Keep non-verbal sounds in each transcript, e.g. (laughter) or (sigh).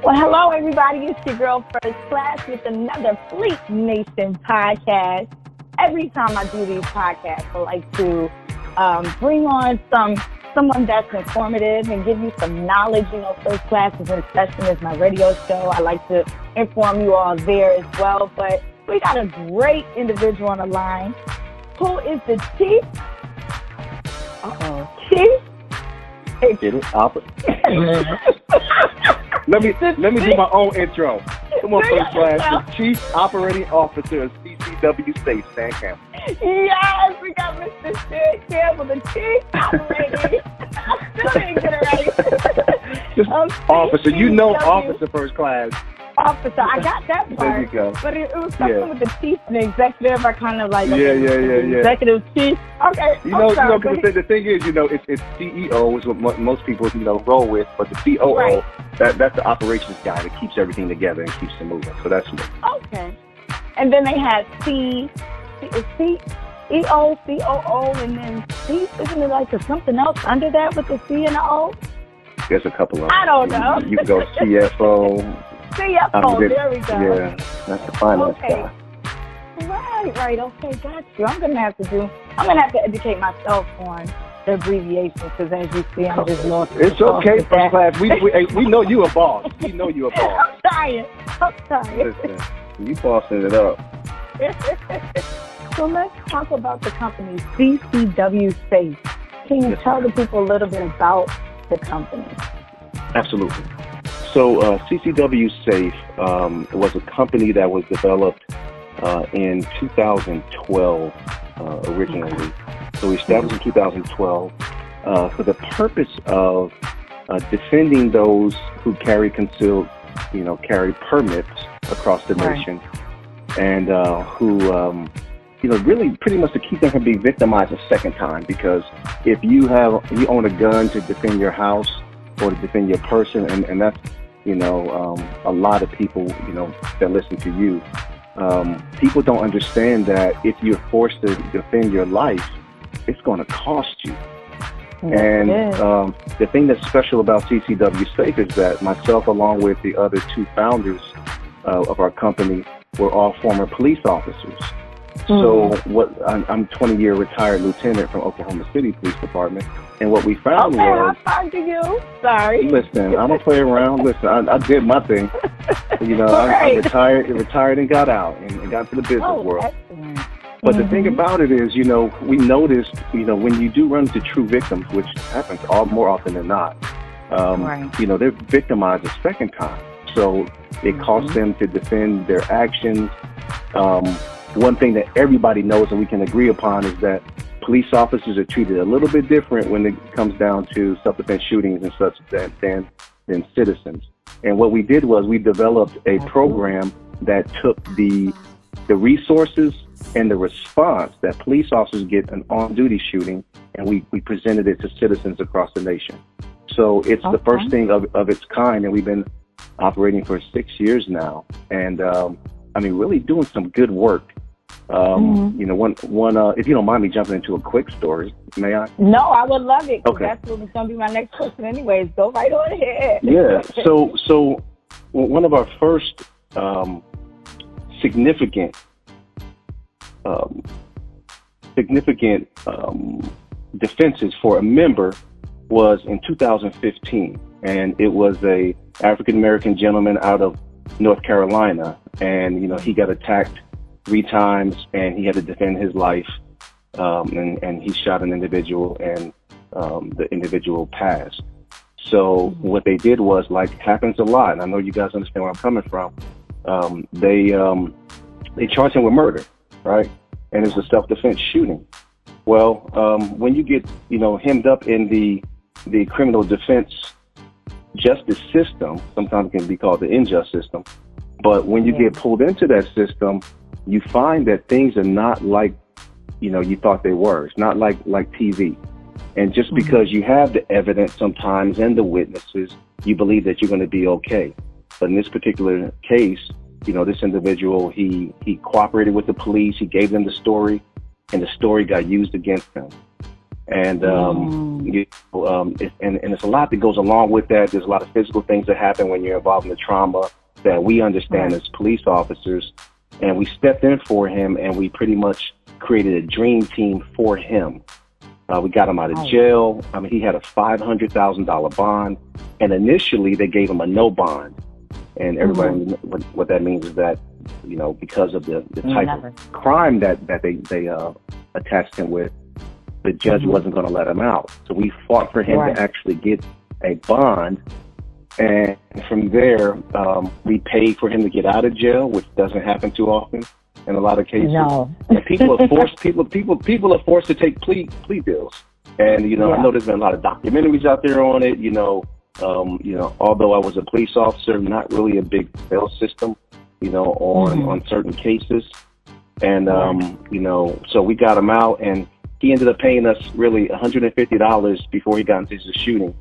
Well, hello, everybody. It's your girl, First Class, with another Fleet Nation podcast. Every time I do these podcasts, I like to um, bring on some someone that's informative and give you some knowledge. You know, First Class is in session is my radio show. I like to inform you all there as well. But we got a great individual on the line. Who is the chief? Uh oh, chief. Get it? (laughs) (laughs) let me let me do my own intro. Come on, first class. The Chief Operating Officer of CCW Safe, Stan Campbell. Yes, we got Mr. Sid Campbell, the Chief Operating. (laughs) I (laughs) still didn't get it right. Officer, you know officer first class. Officer, I got that part. (laughs) There you go. But it, it was something Yeah. with the chief and the executive. I kind of like Yeah, yeah, yeah, yeah. executive chief. Okay, You know, sorry, you know, because but- the, the thing is, you know, it's, it's CEO is what most people, you know, roll with, but the COO, Right. that that's the operations guy that keeps everything together and keeps it moving. So that's me. Okay. And then they had C, C, C, E O, C O O, and then C. Isn't it like there's something else under that with the C and the O? There's a couple of. I don't you- know. You, can go CFO. CFO. Oh, I'm good. there we go. Yeah, that's the finance Okay. guy. Right, right. Okay, got you. I'm gonna have to do. I'm gonna have to educate myself on the abbreviations because, as you see, I'm just lost. It's okay, first class. We, we we know you a boss. We know you a boss. (laughs) I'm trying. I'm trying. Listen, you bossing it up. (laughs) so let's talk about the company CCW Safe. Can you Yes, tell the people a little bit about the company? Absolutely. So uh, CCW Safe um, was a company that was developed uh, in 2012 uh, originally. So we established in 2012 uh, for the purpose of uh, defending those who carry concealed, you know, carry permits across the Right. nation, and uh, who, um, you know, really pretty much to keep them from being victimized a second time. Because if you have, you own a gun to defend your house or to defend your person, and, and that's, you know, um, a lot of people, you know, that listen to you. Um, people don't understand that if you're forced to defend your life, it's going to cost you. And Yes, is. um, the thing that's special about CCW Safe is that myself, along with the other two founders uh, of our company, were all former police officers. So what I'm, I'm 20 year retired lieutenant from Oklahoma City Police Department, and what we found okay, was I'll talk to you. Sorry. Listen, I'm gonna play around. Listen, I, I did my thing. (laughs) You know, I, I retired, retired and got out and, and got to the business oh, world. excellent. But the thing Mhm. about it is, you know, we noticed, you know, when you do run into true victims, which happens all more often than not, um, Right. you know, they're victimized a second time. So it costs them to defend their actions. Um, one thing that everybody knows and we can agree upon is that police officers are treated a little bit different when it comes down to self-defense shootings and such than, than, than citizens. And what we did was we developed a program that took the the resources and the response that police officers get an on-duty shooting, and we, we presented it to citizens across the nation. So it's the first thing of, of its kind, and we've been operating for six years now. And um, I mean, really doing some good work. Um, Mhm. You know, one one uh, if you don't mind me jumping into a quick story, may I? No, I would love it. Okay. That's going to be my next question, anyways. Go right on ahead. Yeah. (laughs) So so one of our first um, significant um, significant um, defenses for a member was in 2015, and it was a African American gentleman out of North Carolina, and you know he got attacked three times, and he had to defend his life, um, and and he shot an individual, and um, the individual passed. So what they did was like happens a lot, and I know you guys understand where I'm coming from. Um, they um, they charged him with murder, right? And it's a self-defense shooting. Well, um, when you get you know hemmed up in the the criminal defense justice system, sometimes it can be called the unjust system. But when you get pulled into that system, you find that things are not like you know you thought they were. It's not like like TV. And just Mhm. because you have the evidence sometimes and the witnesses, you believe that you're going to be okay. But in this particular case, you know, this individual, he, he cooperated with the police. He gave them the story and the story got used against him. And um, Mm. you know, um, it, and, and it's a lot that goes along with that. There's a lot of physical things that happen when you're involved in the trauma that we understand Right. as police officers. And we stepped in for him, and we pretty much created a dream team for him. Uh, we got him out of jail. I mean, he had a five hundred thousand dollar bond, and initially they gave him a no bond. And everybody, Mm-hmm. what, what that means is that, you know, because of the, the type Never. of crime that that they they uh, attached him with, the judge Mhm. wasn't going to let him out. So we fought for him Right. to actually get a bond, and from there um, we paid for him to get out of jail, which doesn't happen too often in a lot of cases. No. And people are forced (laughs) people people people are forced to take plea plea deals. And you know, I know there's been a lot of documentaries out there on it. You know, um, you know, although I was a police officer, not really a big bail system. You know, on Mhm. on certain cases, and um, you know, so we got him out, and he ended up paying us really 150 dollars before he got into the shooting,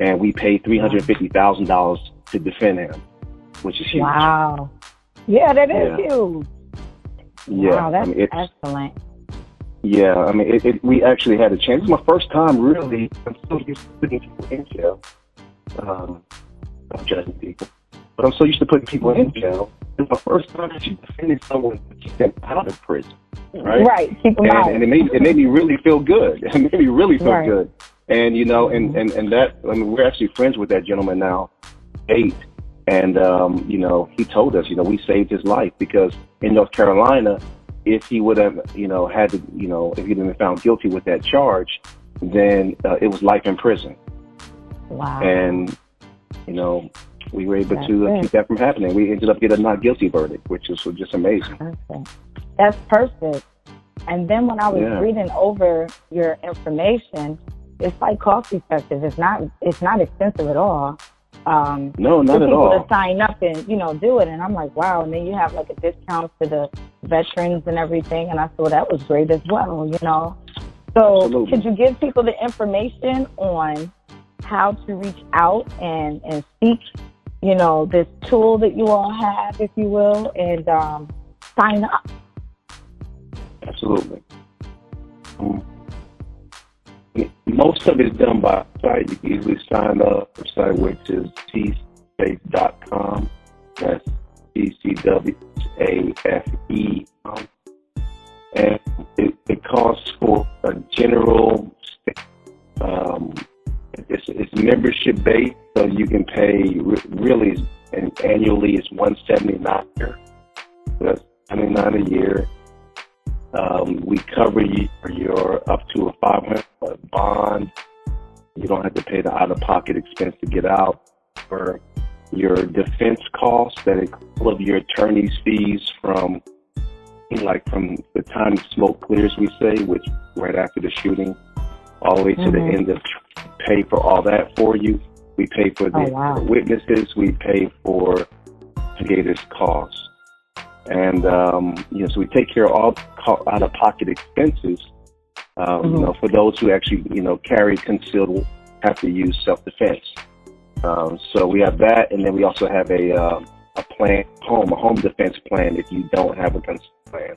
and we paid 350 thousand dollars to defend him, which is huge. Wow. Yeah, that is Yeah. huge. Yeah, wow, that's I mean, excellent. Yeah, I mean, it, it, we actually had a chance. It's my first time, really. I'm so used to putting people in jail. Um, I'm judging people, but I'm so used to putting people in jail. It's my first time actually defending someone to keep them out of prison, right? Right. Keep them out. And, and it made it made me really feel good. (laughs) It made me really feel Right. good. And you know, and, and and that I mean, we're actually friends with that gentleman now, eight. And um, you know, he told us, you know, we saved his life because in North Carolina, if he would have, you know, had to, you know, if he'd been found guilty with that charge, then uh, it was life in prison. wow. And you know, we were able That's to it. keep that from happening. We ended up getting a not guilty verdict, which was just amazing. Perfect. That's perfect. And then when I was Yeah. reading over your information, it's like cost effective. It's not it's not expensive at all. Um No, not at people all. to sign up and, you know, do it and I'm like, wow, and then you have like a discount for the veterans and everything and I thought that was great as well, you know. So Absolutely. could you give people the information on how to reach out and, and seek, you know, this tool that you all have, if you will, and um sign up. Absolutely. Um, most of it is done by site. You can easily sign up for site, which is tsafe.com. That's T-C-W-A-F-E. Um, and it, it costs for a general, um, it's, it's membership based, so you can pay re- really, and annually it's 179 So that's 79 a year. Um, we cover you for your up to a 500 bond. You don't have to pay the out-of-pocket expense to get out. For your defense costs, that include all of your attorney's fees from like from the time smoke clears, we say, which right after the shooting, all the way to the Mhm. end of pay for all that for you. We pay for the Oh, wow. witnesses. We pay for investigators' costs. And, um, you know, so we take care of all out-of-pocket expenses. Um, You Mhm. know, for those who actually, you know, carry concealed, have to use self-defense. Um, so we have that, and then we also have a uh, a plan, home, a home defense plan. If you don't have a concealed plan,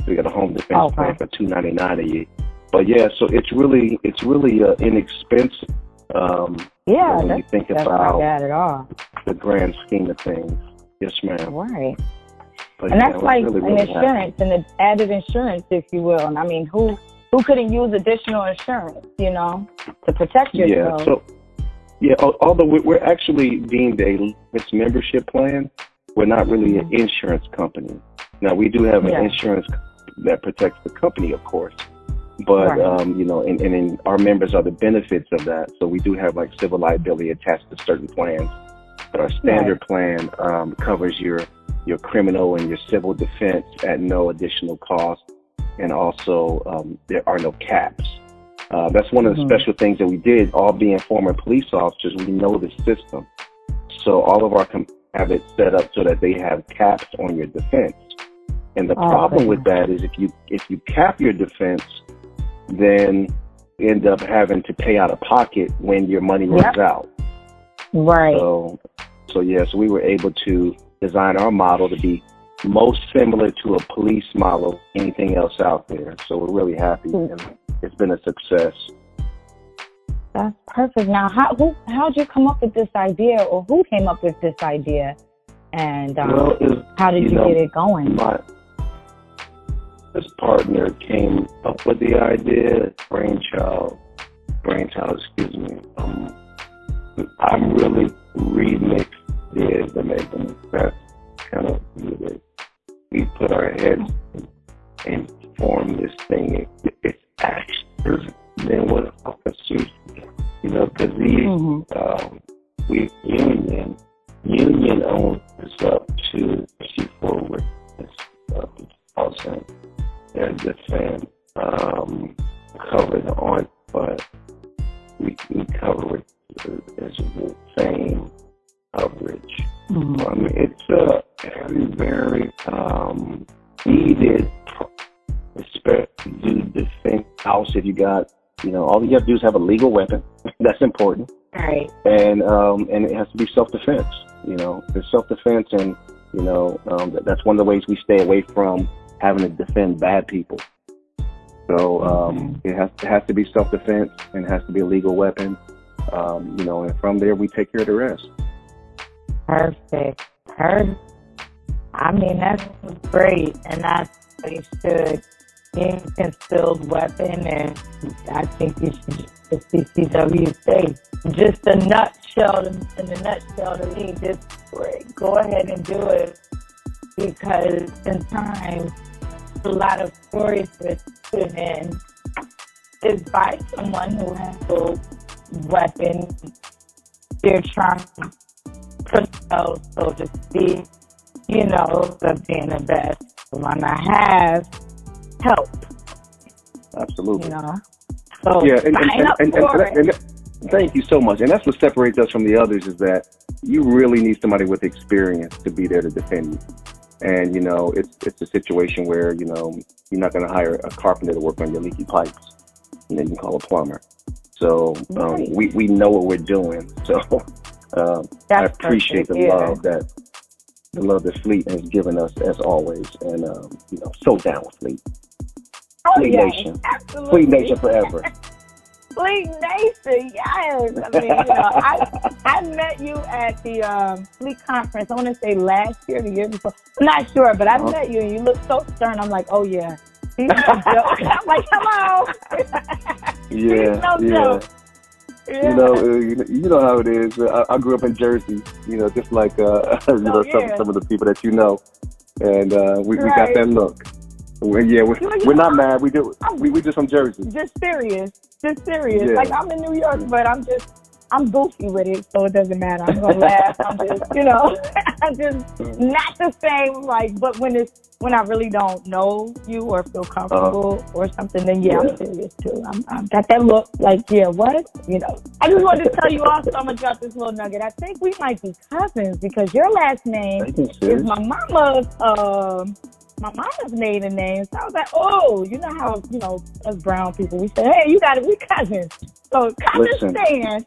so we got a home defense Okay. plan for two ninety nine a year. But yeah, so it's really it's really uh, inexpensive. Um, Yeah, when you that's, think that's about not bad at all. the grand scheme of things. Yes, ma'am. Right. But And that's we're like really, an really insurance and an added insurance, if you will. And I mean, who who couldn't use additional insurance, you know, to protect yourself? Yeah. So, yeah. Although we- we're actually deemed a membership plan, we're not really an insurance company. Now we do have an Yeah. insurance that protects the company, of course. But Right. um, you know, and, and, and our members are the benefits of that. So we do have like civil liability attached to certain plans. But our standard plan um, covers your your criminal and your civil defense at no additional cost, and also um, there are no caps. Uh, that's one of the Mhm. special things that we did. All being former police officers, we know the system, so all of our com- have it set up so that they have caps on your defense. And the Oh, problem with that is if you if you cap your defense, then you end up having to pay out of pocket when your money runs Yep. out. right. So, so yeah, so we were able to design our model to be most similar to a police model, anything else out there. So we're really happy. Mm. And it's been a success. That's perfect. Now, how who how'd you come up with this idea, or who came up with this idea, and um, well, how did you, you know, get it going? My, this partner came up with the idea, brainchild, brainchild, excuse me. Um, I'm really remixed to make them. That's kind of what we put our heads and form this thing. It, it's actually than what officers, you know, because we, mm-hmm. um, we union, union owns us up to she forward. Uh, also, there's the fan um, covered on, but if you got, you know, all you have to do is have a legal weapon. (laughs) That's important. Right. And um, and it has to be self defense. You know, it's self defense, and you know um, that's one of the ways we stay away from having to defend bad people. So um, it has it has to be self defense and it has to be a legal weapon. Um, you know, and from there we take care of the rest. Perfect. Perfect. I mean, that's great, and that's what you should be concealed weapon, and I think you should the CCW Safe. Just a nutshell, in the nutshell to me, just go ahead and do it because sometimes a lot of stories with women is by someone who has a weapon. They're trying to themselves, so to speak, you know, of being the best. When I have help. Absolutely. You know. So yeah, and, and, and, and, thank you so much. And that's what separates us from the others is that you really need somebody with experience to be there to defend you. And you know, it's it's a situation where you know you're not going to hire a carpenter to work on your leaky pipes, and then you call a plumber. So um, right. we we know what we're doing. (laughs) So um, I appreciate the yeah. love that the love that Fleet has given us as always, and um, you know, so down with Fleet. Oh, Fleet yes, Nation, absolutely. Fleet Nation forever. (laughs) Fleet Nation, yes. I mean, you know, I I met you at the um, Fleet conference. I want to say last year, the year before. I'm not sure, but I uh-huh. met you and you look so stern. I'm like, oh yeah. (laughs) I'm like, (laughs) hello. yeah, no yeah. Joke. Yeah. You know, uh, you know, you know how it is. I, I grew up in Jersey. You know, just like uh, you know oh, yeah. some some of the people that you know, and uh, we right. we got that look. We're, yeah, we're, you we're not mad. We do. We we just from Jersey. Just serious. Just serious. Yeah. Like I'm in New York, but I'm just I'm goofy with it, so it doesn't matter. I'm gonna laugh. I'm just, (laughs) you know, (laughs) I'm just not the same. Like, but when it's when I really don't know you or feel comfortable uh, or something, then yeah, yeah, I'm serious too. I'm, I'm got that look. Like, yeah, what? You know. I just wanted to tell you also. I'm gonna drop this little nugget. I think we might be cousins because your last name is my mama's. Um, my mama's maiden name. So I was like, oh, you know how, you know, as brown people, we say, hey, you got it, we cousins. So listen, stand.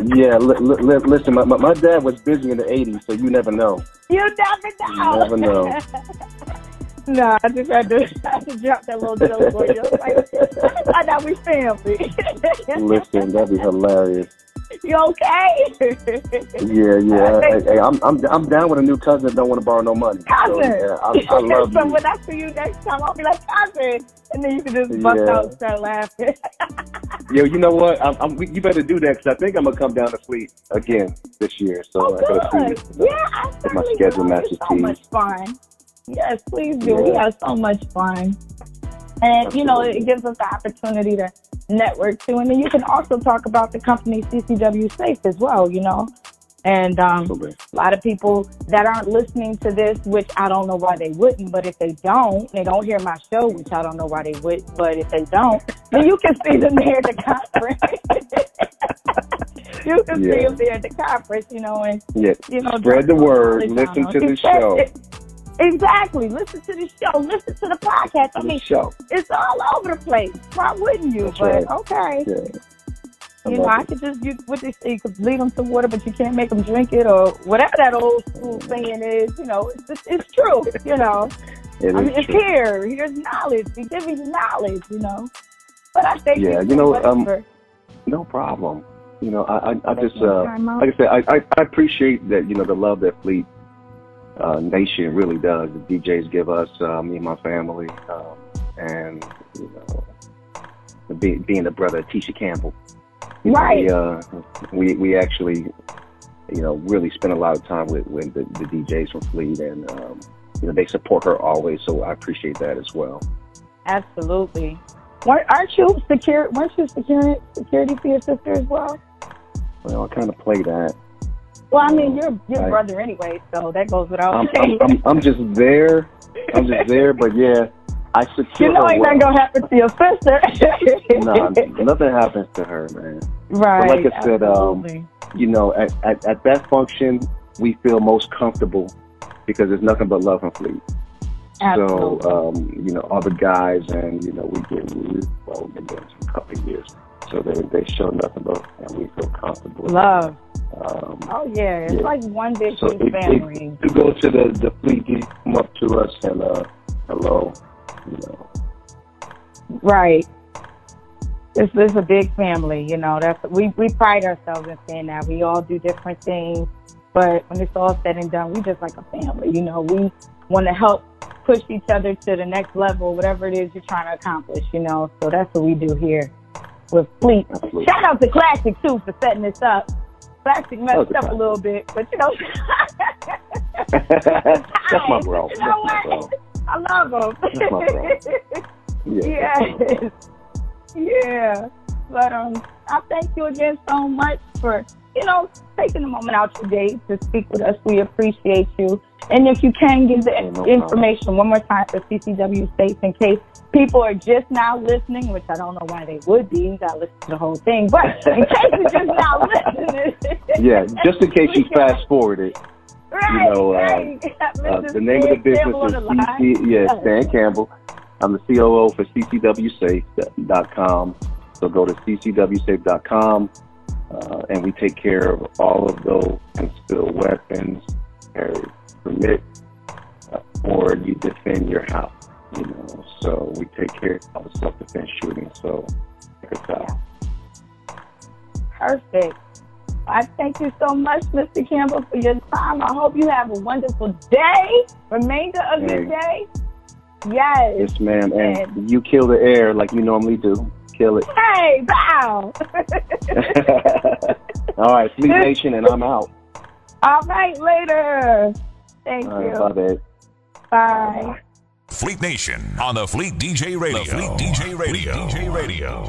(laughs) yeah, li- li- listen, my, my, my, dad was busy in the 80s, so you never know. You never know. You never know. (laughs) no, I just had to, (laughs) I had to drop that little joke for you. Like, I thought we family. listen, that'd be hilarious. (laughs) You okay? yeah, yeah. (laughs) Hey, hey, I'm I'm I'm down with a new cousin that don't want to borrow no money. Cousin. So, yeah, I, I (laughs) love so you. when I see you next time, I'll be like cousin, and then you can just bust yeah. out and start laughing. Yo, you know what? I'm, I'm, you better do that because I think I'm gonna come down to Fleet again this year. So oh, I gotta see. You know, yeah, I if my schedule matches so much fun. Yes, please do. Yeah. We have so much fun. And, Absolutely. you know, it gives us the opportunity to network too. And then you can also talk about the company CCW Safe as well, you know. And um, a lot of people that aren't listening to this, which I don't know why they wouldn't, but if they don't, they don't hear my show, which I don't know why they would, but if they don't, then you can see them there at the conference. (laughs) you can yeah. see them there at the conference, you know, and yeah. you know, spread the word, listen to the show. Exactly. Listen to the show. Listen to the podcast. I mean, show. it's all over the place. Why wouldn't you? That's but right. okay. Yeah. You know, I could just you what they say, you could lead them to water, but you can't make them drink it, or whatever that old school saying is. You know, it's just, it's true. You know, (laughs) it I mean, it's true. here. Here's knowledge. We giving you knowledge. You know. But I thank Yeah, you, know, um, No problem. You know, I, I, I just, uh, like I said, I, I, I appreciate that, you know, the love that Fleet uh, Nation really does. The DJs give us, uh, me and my family, um, and, you know, be, being the brother of Tisha Campbell. You know, Right. we, uh, we, we actually, you know, really spend a lot of time with, with the, the DJs from Fleet, and, um, you know, they support her always, so I appreciate that as well. Absolutely. Aren't you secure? Weren't you securing security for your sister as well? Well, I kind of play that. Well, I mean, you're your brother anyway, so that goes without I'm, saying. I'm, I'm, I'm just there. I'm just there, (laughs) but yeah, I secure you know, ain't well. nothing gonna happen to your sister. (laughs) Nah, nothing happens to her, man. right. like I said, um. You know, at, at, at that function, we feel most comfortable because there's nothing but love and fleet. absolutely. So, um, you know, all the guys and, you know, we get, we, well, we've been doing this for a couple of years. So they, they show nothing but, and we feel comfortable. love. Um, Oh yeah, it's Yeah. like one big So if, family. you go to the, the fleet, you come up to us and, uh, hello, you know, Right. This is a big family, you know. That's we we pride ourselves in saying that we all do different things, but when it's all said and done, we just like a family. You know, we want to help push each other to the next level, whatever it is you're trying to accomplish. You know, so that's what we do here with Fleet. absolutely. Shout out to Classic too for setting this up. Classic messed up a little bit, but you know. (laughs) That's my bro. You That's know my what? bro. I love him. That's my bro. (laughs) Yeah. that's. Yes. Yeah. But um I thank you again so much for, you know, taking a moment out your day to speak with us. We appreciate you. And if you can give the no information one more time for CCW States in case people are just now listening, which I don't know why they would be. You gotta listen to the whole thing. But in case you're just now (laughs) listening. Yeah, just in case you fast forwarded, Right, know, uh, right. uh, Mr. the name of the business Campbell is. CC, yeah, Stan Campbell. I'm the COO for CCWSafe.com. So go to CCWSafe.com uh, and we take care of all of those and concealed weapons, permit, uh, or you defend your house. You know, so we take care of all the self-defense shooting. So check us out. Perfect. I thank you so much, Mr. Campbell, for your time. I hope you have a wonderful day, remainder of your day. Yes. Yes, ma'am. And you kill the air like you normally do. Kill it. Hey, bow. (laughs) All right, Fleet Nation, and I'm out. All right, later. Thank All right, you. bye, babe. Bye. Fleet Nation on the Fleet DJ Radio. The Fleet DJ Radio. DJ Radio.